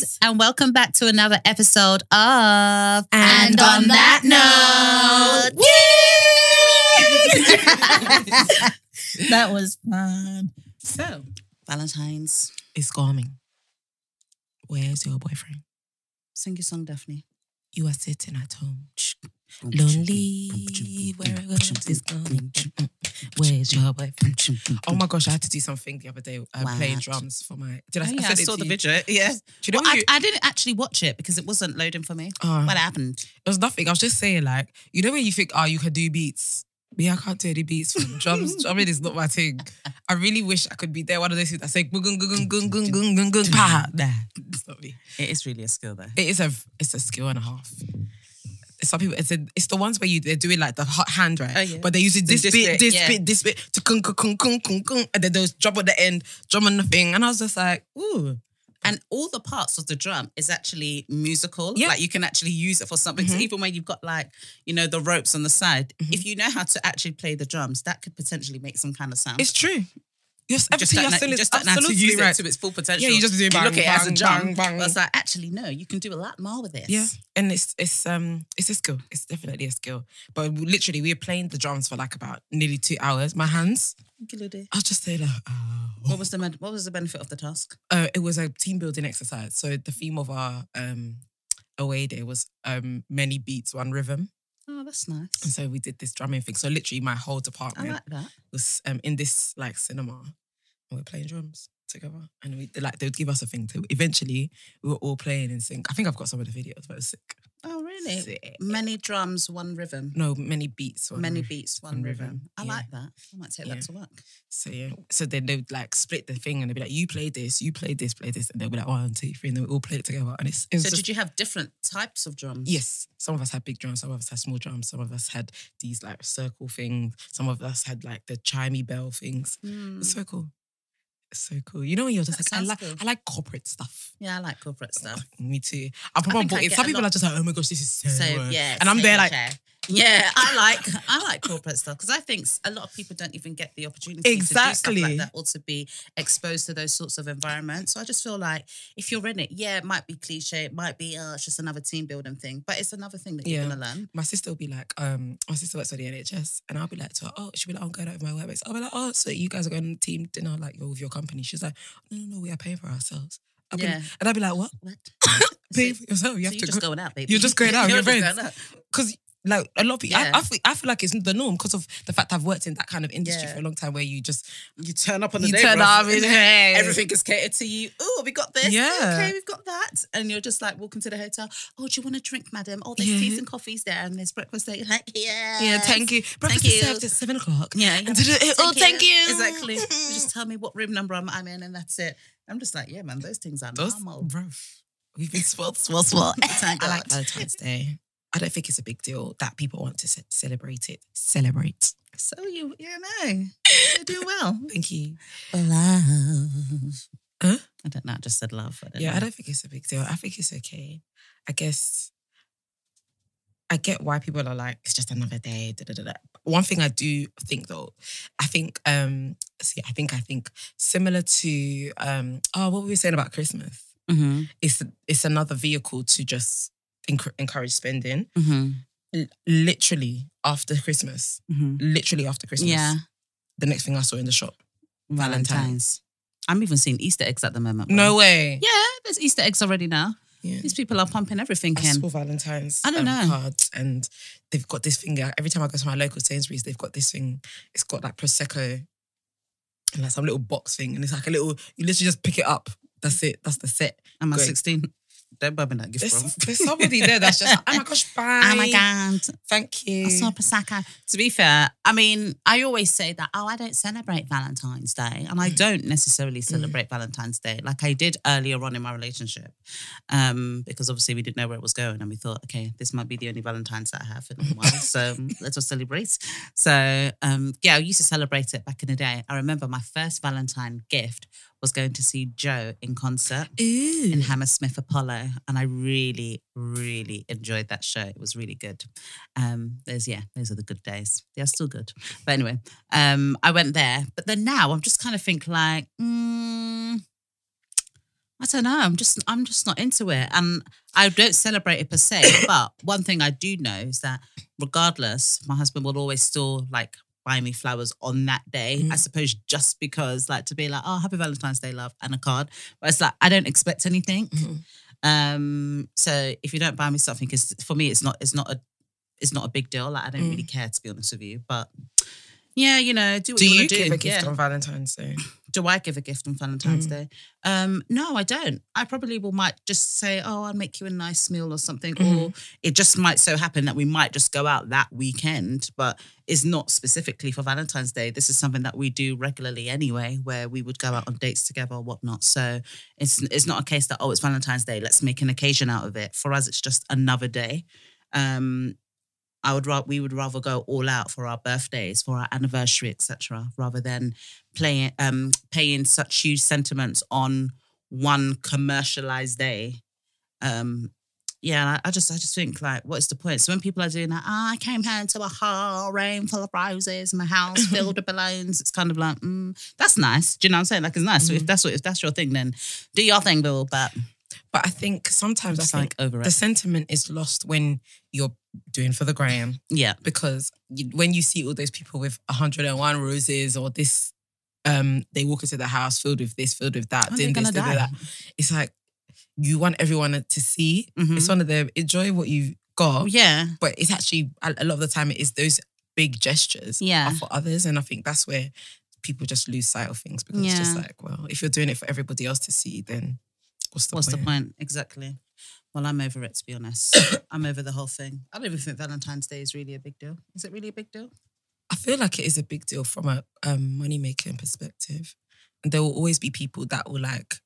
guys, and welcome back to another episode of And on that note, that was fun. So, Valentine's. is coming. Where's your boyfriend? Sing your song, Daphne. You are sitting at home. Lonely, where is coming? Where's your boyfriend? Oh my gosh, I had to do something the other day uh, playing What? drums for my. Did I, Oh, yeah, I it saw the you? video. Yeah. Do you know Well, you, I, I didn't actually watch it because it wasn't loading for me. Oh, What happened? It was nothing. I was just saying, like, you know when you think, oh, you can do beats. Me, I can't do any beats. From drums, drumming is not my thing. I really wish I could be there. One of those people that say, gung, gung, gung, gung, gung, gung, gung, gung, pa. Nah, it's not me. It is really a skill, though. It is a, it's a skill and a half. Some people, it's, a, it's the ones where you they're doing like the hot hand, right? Oh, yeah. But they use it this, This bit, this yeah. bit, this bit to kung, kung, kung, kung, kung, kung, and then those drum at the end, drum on the thing, and I was just like, ooh, And all the parts of the drum is actually musical. Yeah. Like you can actually use it for something. So Mhm. even when you've got like, you know, the ropes on the side, Mhm. if you know how to actually play the drums, that could potentially make some kind of sound. it's true. You're You just everything don't you're know, saying you is just don't know how to absolutely use right. it to its full potential. Yeah, you just do You bang, look at it as a bang, drum, bang, bang. but it's like actually no, you can do a lot more with this. Yeah, and it's it's um it's a skill. It's definitely a skill. But literally, we were playing the drums for like about nearly two hours. My hands, What I was just say like, oh. was the med- what was the benefit of the task? Uh, it was a team building exercise. So the theme of our um away day was um many beats, one rhythm. Oh, that's nice. And so we did this drumming thing. So literally, my whole I department like that. was um in this like cinema, and we were playing drums together. And we like they would give us a thing to. Eventually, we were all playing in sync. I think I've got some of the videos, but it was sick. Oh, really? Sick. Many drums, one rhythm. No, many beats. one Many beats, one one rhythm. rhythm. I Yeah. like that. I might take Yeah. that to work. So yeah. So then they would like split the thing and they'd be like, you play this, you play this, play this. And they'll be like, one, two, three. And then we all play it together. And it's, it's So just, did you have different types of drums? Yes. Some of us had big drums, some of us had small drums, some of us had these like circle things, some of us had like the chimey bell things. Hmm. It's so cool. So cool. You know when you're just That like, I like cool. I like corporate stuff. Yeah, I like corporate oh, stuff. Me too. I probably think I bought it. Some people lot- are just like, oh my gosh, this is so, So yeah, And I'm there like. Yeah, I like I like corporate stuff because I think a lot of people don't even get the opportunity to do Exactly. stuff like that or to be exposed to those sorts of environments. So I just feel like if you're in it, yeah, it might be cliche, it might be oh, it's just another team building thing, but it's another thing that you're Yeah. gonna learn. my sister will be like, um, my sister works for the NHS, and I'll be like to her, oh, she'll be like, I'm going out with my workmates. I'll be like, oh, so you guys are going on team dinner, like you're with your company. She's like, no, no, no, we are paying for ourselves. Be- Yeah. and I'll be like, what? What? Pay So- for yourself. You so have you're to just go. going out, baby. You're just going out You're your just friends. going out. Because like a lot of people, Yeah. I, I, feel, I feel like it's the norm because of the fact I've worked in that kind of industry Yeah. for a long time where you just You turn up on the you day, turn bruv. up and hey, Everything is catered to you. Oh, we got this. Yeah. Okay, we've got that. And you're just like walking to the hotel. Oh, do you want a drink, madam? Oh, there's Yeah. teas and coffees there, and there's breakfast there. You're like, yeah. Yeah, thank you. Breakfast you. is served at seven o'clock. Yeah. And to the- oh, thank you. Exactly. You just tell me what room number I'm, I'm in, and that's it. I'm just like, yeah, man, those things are Those, normal. bruv, we've been spoiled, spoiled, spoiled. Thank I like God. Valentine's Day. I don't think it's a big deal that people want to ce- celebrate it. Celebrate. So you, you know, you're doing well. Thank you. Love. Huh? I don't know. I just said love. I Yeah, know. I don't think it's a big deal. I think it's okay. I guess I get why people are like, it's just another day. Da, da, da. One thing I do think though, I think um see, I think I think similar to um oh what were we saying about Christmas? Mhm, It's it's another vehicle to just enc- encourage spending. mhm, L- literally after Christmas, mhm. literally after Christmas. Yeah. The next thing I saw in the shop. Valentine's. I'm even seeing Easter eggs at the moment. No way. Yeah, there's Easter eggs already now. Yeah. These people are pumping everything I in. saw Valentine's I don't um, know. cards and they've got this thing. Every time I go to my local Sainsbury's, they've got this thing. It's got like prosecco and like some little box thing, and it's like a little. You literally just pick it up. That's it. That's the set. Am I Great. 16? Don't buy me that gift, bro. There's, there's somebody there that's just like, oh my gosh, bye. Oh my God. Thank you. I saw Prosecco. To be fair, I mean, I always say that, oh, I don't celebrate Valentine's Day. And I Mm. don't necessarily celebrate Valentine's Day like I did earlier on in my relationship. Um, because obviously we didn't know where it was going. And we thought, okay, this might be the only Valentine's that I have in a while. so let's just celebrate. So um, yeah, I used to celebrate it back in the day. I remember my first Valentine gift was going to see Joe in concert Ooh. in Hammersmith Apollo, and I really, really enjoyed that show. It was really good. Um, there's yeah, those are the good days. They are still good. But anyway, um, I went there, but then now I'm just kind of think like, mm, I don't know. I'm just I'm just not into it, and I don't celebrate it per se. but one thing I do know is that regardless, my husband will always still like buy me flowers on that day. Mm. I suppose just because like to be like, oh, happy Valentine's Day, love, and a card. But it's like I don't expect anything. Mhm. Um, so if you don't buy me something, because for me it's not it's not a it's not a big deal. Like I don't Mm. really care to be honest with you, but. Yeah, you know, do what Do you, you to do. give a gift yeah on Valentine's Day? Do I give a gift on Valentine's Mm. Day? Um, no, I don't. I probably will might just say, oh, I'll make you a nice meal or something, Mm-hmm. or it just might so happen that we might just go out that weekend, but it's not specifically for Valentine's Day. This is something that we do regularly anyway, where we would go out on dates together or whatnot. So it's it's not a case that oh, it's Valentine's Day, let's make an occasion out of it. For us, it's just another day. Um, I would rather we would rather go all out for our birthdays, for our anniversary, etc., rather than playing um paying such huge sentiments on one commercialized day. Um, yeah, I, I just I just think like, what's the point? So when people are doing that, oh, I came home to a whole room full of roses, my house filled with balloons. It's kind of like, mm, that's nice. Do you know what I'm saying? Like it's nice. So if Mhm. that's what if that's your thing, then do your thing, Bill. But But I think sometimes I think like over the sentiment is lost when you're doing for the gram Yeah, because when you see all those people with 101 roses or this, um, they walk into the house filled with this, filled with that, When doing this, doing that. It's like you want everyone to see. Mhm. It's one of the Enjoy what you've got, yeah, but it's actually a lot of the time it is those big gestures Yeah. are for others, and I think that's where people just lose sight of things because it's just like, well, if you're doing it for everybody else to see, then what's the What's point? the point? Exactly. Well, I'm over it to be honest. I'm over the whole thing. I don't even think Valentine's Day is really a big deal. Is it really a big deal? I feel like it is a big deal from a um, money making perspective. And there will always be people that will like,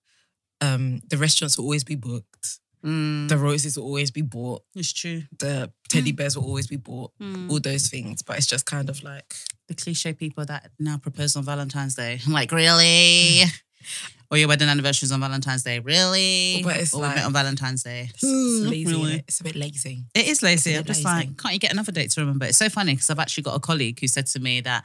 um, the restaurants will always be booked, Mm, the roses will always be bought, it's true. the teddy bears will always be bought, Mm. all those things. But it's just kind of like, The cliche people that now propose on Valentine's Day. I'm like, really? or your wedding anniversary is on Valentine's Day. Really? But it's or we met like- on Valentine's Day. it's lazy. Really? innit? It's a bit lazy. It is lazy. It's a I'm just lazy. like, can't you get another date to remember? It's so funny because I've actually got a colleague who said to me that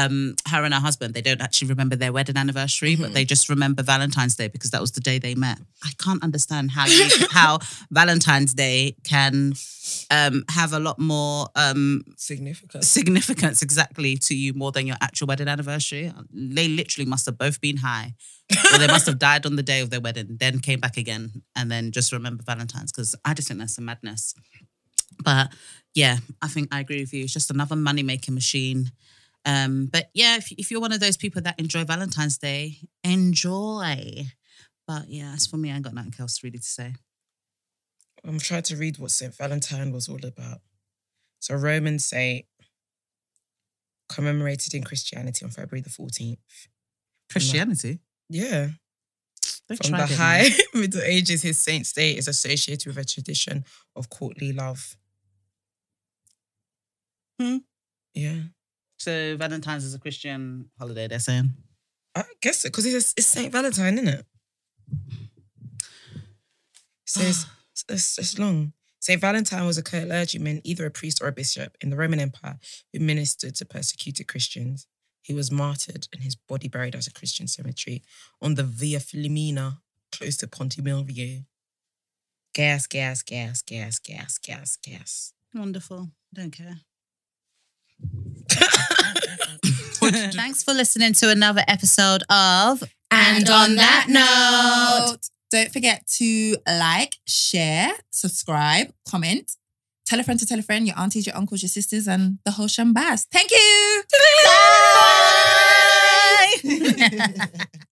um, her and her husband, they don't actually remember their wedding anniversary, but Mhm. they just remember Valentine's Day because that was the day they met. I can't understand how you, how Valentine's Day can um, have a lot more um, Significant. significance exactly to you more than your actual wedding anniversary. They literally must have both been high. or they must have died on the day of their wedding, then came back again, and then just remember Valentine's because I just think that's a madness. But yeah, I think I agree with you. It's just another money making machine. Um, but yeah, if, if you're one of those people that enjoy Valentine's Day, enjoy. But yeah, as for me, I ain't got nothing else really to say. I'm trying to read what St. Valentine was all about. So Roman saint commemorated in Christianity on February the 14th. Christianity. Yeah. They From the high. Middle Ages, his saint's day is associated with a tradition of courtly love. Hmm. Yeah. So Valentine's is a Christian holiday. They're saying. I guess it, because it's, it's Saint Valentine, isn't it? So it's, it's long. Saint Valentine was a clergyman, either a priest or a bishop in the Roman Empire, who ministered to persecuted Christians. He was martyred and his body buried at a Christian cemetery on the Via Flaminia, close to Ponte Milvio. Gas, gas, gas, gas, gas, gas, gas. Wonderful. Don't care. Thanks for listening to another episode of And on that note, don't forget to like, share, subscribe, comment, tell a friend to tell a friend, your aunties, your uncles, your sisters, and the whole shambas. Thank you. Bye.